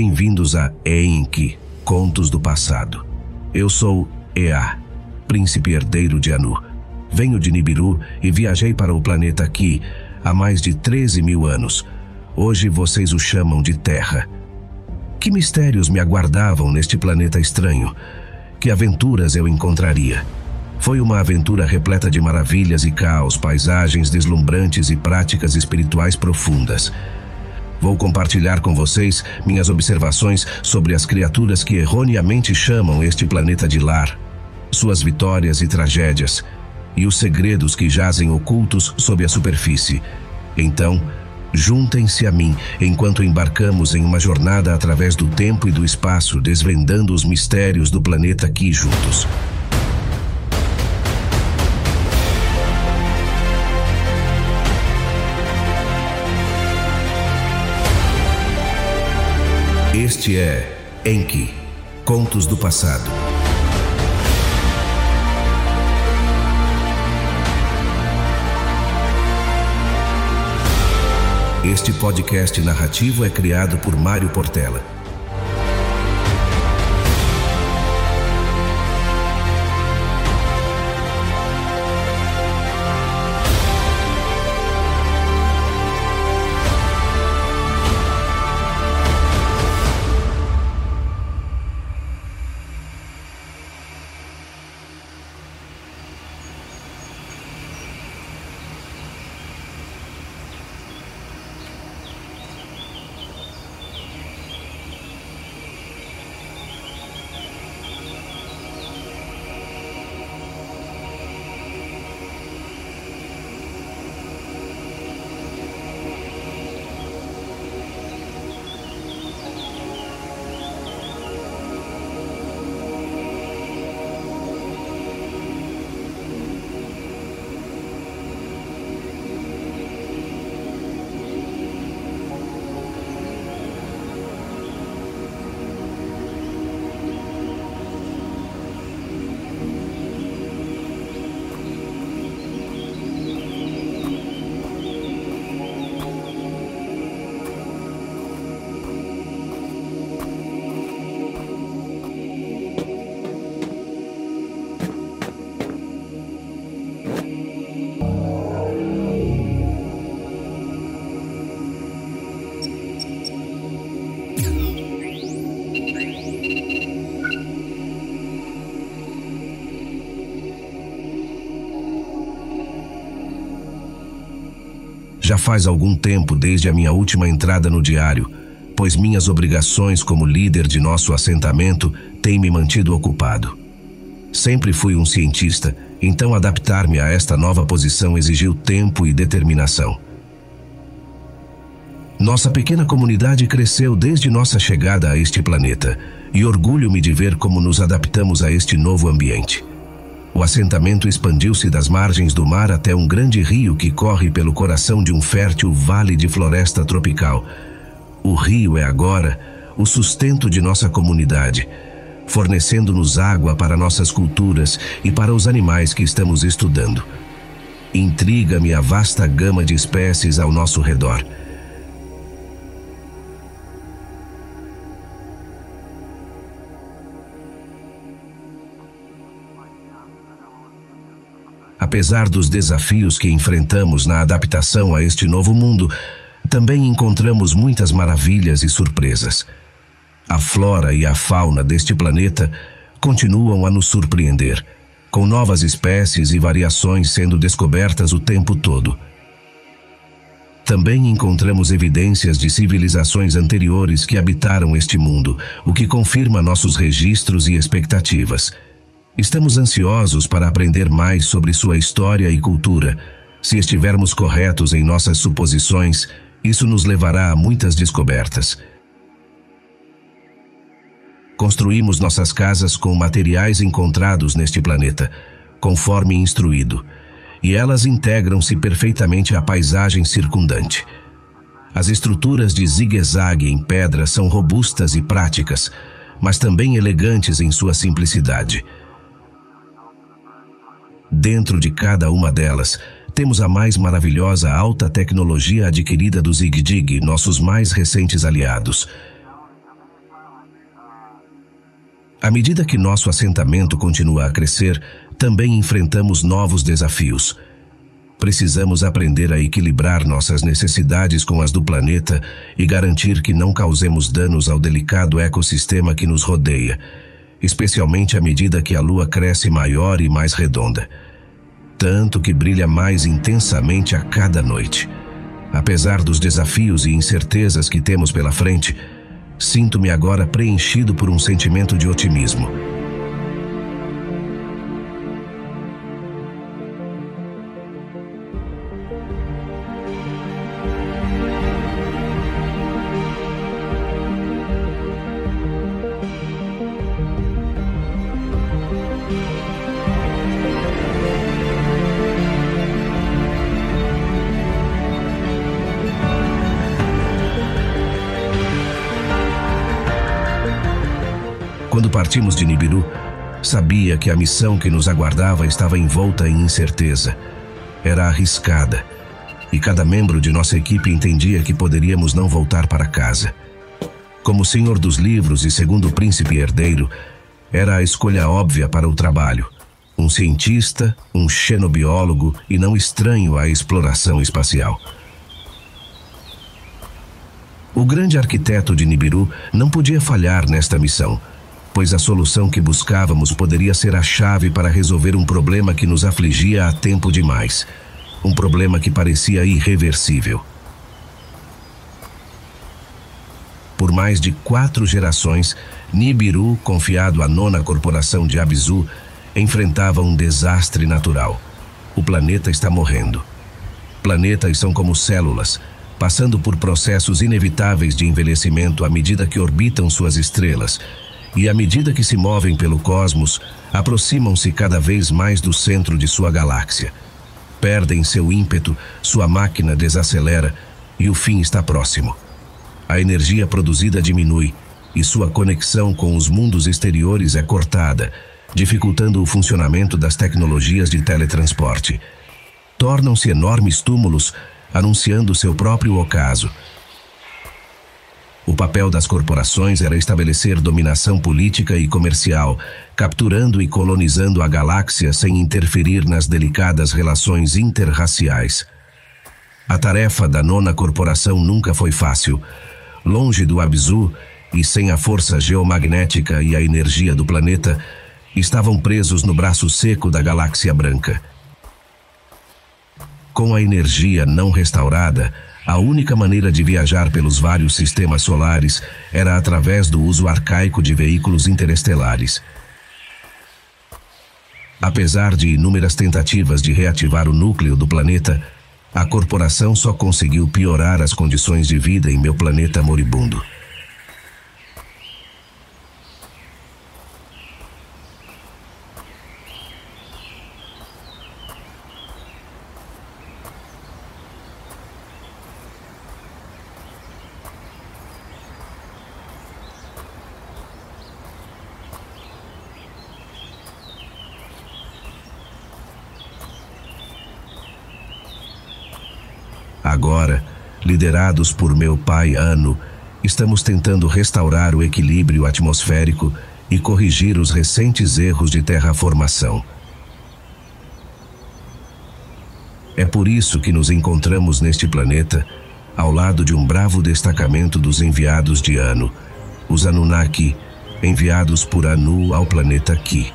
Bem-vindos a Enki, Contos do Passado. Eu sou Ea, príncipe herdeiro de Anu. Venho de Nibiru e viajei para o planeta aqui há mais de 13 mil anos. Hoje vocês o chamam de Terra. Que mistérios me aguardavam neste planeta estranho? Que aventuras eu encontraria? Foi uma aventura repleta de maravilhas e caos, paisagens deslumbrantes e práticas espirituais profundas. Vou compartilhar com vocês minhas observações sobre as criaturas que erroneamente chamam este planeta de lar, suas vitórias e tragédias, e os segredos que jazem ocultos sob a superfície. Então, juntem-se a mim enquanto embarcamos em uma jornada através do tempo e do espaço, desvendando os mistérios do planeta aqui juntos. Este é Enki, Contos do Passado. Este podcast narrativo é criado por Mário Portela Faz algum tempo desde a minha última entrada no diário, pois minhas obrigações como líder de nosso assentamento têm me mantido ocupado. Sempre fui um cientista, então adaptar-me a esta nova posição exigiu tempo e determinação. Nossa pequena comunidade cresceu desde nossa chegada a este planeta, e orgulho-me de ver como nos adaptamos a este novo ambiente. O assentamento expandiu-se das margens do mar até um grande rio que corre pelo coração de um fértil vale de floresta tropical. O rio é agora o sustento de nossa comunidade, fornecendo-nos água para nossas culturas e para os animais que estamos estudando. Intriga-me a vasta gama de espécies ao nosso redor. Apesar dos desafios que enfrentamos na adaptação a este novo mundo, também encontramos muitas maravilhas e surpresas. A flora e a fauna deste planeta continuam a nos surpreender, com novas espécies e variações sendo descobertas o tempo todo. Também encontramos evidências de civilizações anteriores que habitaram este mundo, o que confirma nossos registros e expectativas. Estamos ansiosos para aprender mais sobre sua história e cultura. Se estivermos corretos em nossas suposições, isso nos levará a muitas descobertas. Construímos nossas casas com materiais encontrados neste planeta, conforme instruído, e elas integram-se perfeitamente à paisagem circundante. As estruturas de zigue-zague em pedra são robustas e práticas, mas também elegantes em sua simplicidade. Dentro de cada uma delas, temos a mais maravilhosa alta tecnologia adquirida do ZigDig, nossos mais recentes aliados. À medida que nosso assentamento continua a crescer, também enfrentamos novos desafios. Precisamos aprender a equilibrar nossas necessidades com as do planeta e garantir que não causemos danos ao delicado ecossistema que nos rodeia, especialmente à medida que a Lua cresce maior e mais redonda. Tanto que brilha mais intensamente a cada noite. Apesar dos desafios e incertezas que temos pela frente, sinto-me agora preenchido por um sentimento de otimismo. Quando partimos de Nibiru, sabia que a missão que nos aguardava estava envolta em incerteza. Era arriscada, e cada membro de nossa equipe entendia que poderíamos não voltar para casa. Como senhor dos livros e segundo príncipe herdeiro, era a escolha óbvia para o trabalho. Um cientista, um xenobiólogo e não estranho à exploração espacial. O grande arquiteto de Nibiru não podia falhar nesta missão pois a solução que buscávamos poderia ser a chave para resolver um problema que nos afligia há tempo demais. Um problema que parecia irreversível. Por mais de quatro gerações, Nibiru, confiado à nona corporação de Abzu, enfrentava um desastre natural. O planeta está morrendo. Planetas são como células, passando por processos inevitáveis de envelhecimento à medida que orbitam suas estrelas e à medida que se movem pelo cosmos, aproximam-se cada vez mais do centro de sua galáxia. Perdem seu ímpeto, sua máquina desacelera e o fim está próximo. A energia produzida diminui e sua conexão com os mundos exteriores é cortada, dificultando o funcionamento das tecnologias de teletransporte. Tornam-se enormes túmulos, anunciando seu próprio ocaso o papel das corporações era estabelecer dominação política e comercial, capturando e colonizando a galáxia sem interferir nas delicadas relações interraciais. A tarefa da nona corporação nunca foi fácil. Longe do Abzu e sem a força geomagnética e a energia do planeta, estavam presos no braço seco da galáxia branca. Com a energia não restaurada, a única maneira de viajar pelos vários sistemas solares era através do uso arcaico de veículos interestelares. Apesar de inúmeras tentativas de reativar o núcleo do planeta, a corporação só conseguiu piorar as condições de vida em meu planeta moribundo. Agora, liderados por meu pai Ano, estamos tentando restaurar o equilíbrio atmosférico e corrigir os recentes erros de terraformação. É por isso que nos encontramos neste planeta, ao lado de um bravo destacamento dos enviados de Ano, os Anunnaki, enviados por Anu ao planeta Ki.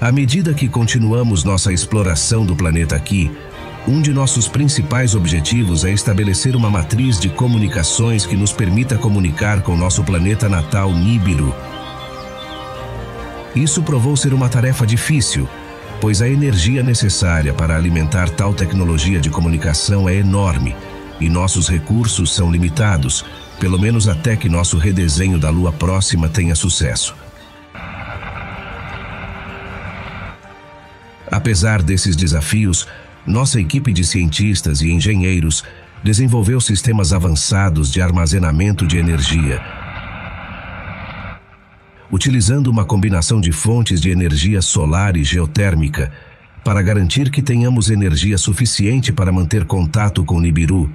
À medida que continuamos nossa exploração do planeta aqui, um de nossos principais objetivos é estabelecer uma matriz de comunicações que nos permita comunicar com nosso planeta natal Nibiru. Isso provou ser uma tarefa difícil, pois a energia necessária para alimentar tal tecnologia de comunicação é enorme e nossos recursos são limitados, pelo menos até que nosso redesenho da Lua próxima tenha sucesso. Apesar desses desafios, nossa equipe de cientistas e engenheiros desenvolveu sistemas avançados de armazenamento de energia. Utilizando uma combinação de fontes de energia solar e geotérmica para garantir que tenhamos energia suficiente para manter contato com Nibiru,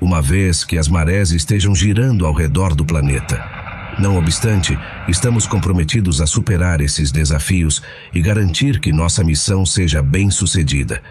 uma vez que as marés estejam girando ao redor do planeta. Não obstante, estamos comprometidos a superar esses desafios e garantir que nossa missão seja bem-sucedida.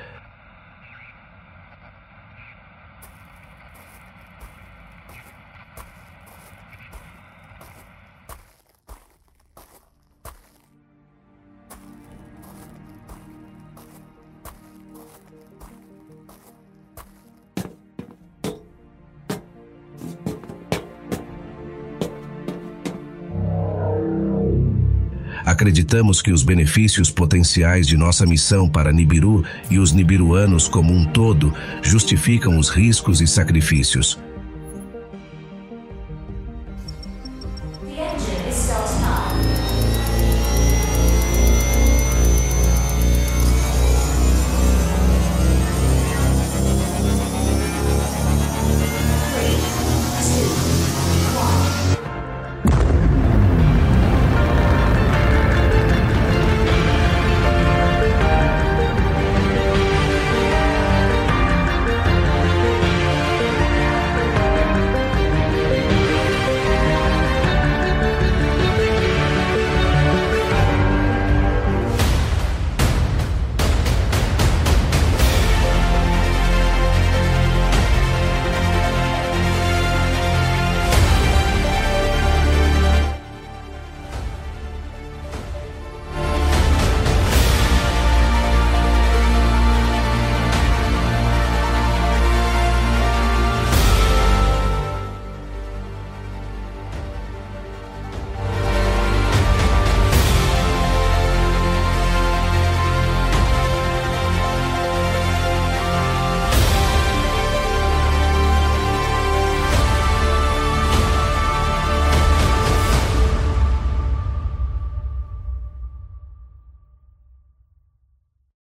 Acreditamos que os benefícios potenciais de nossa missão para Nibiru e os nibiruanos como um todo justificam os riscos e sacrifícios.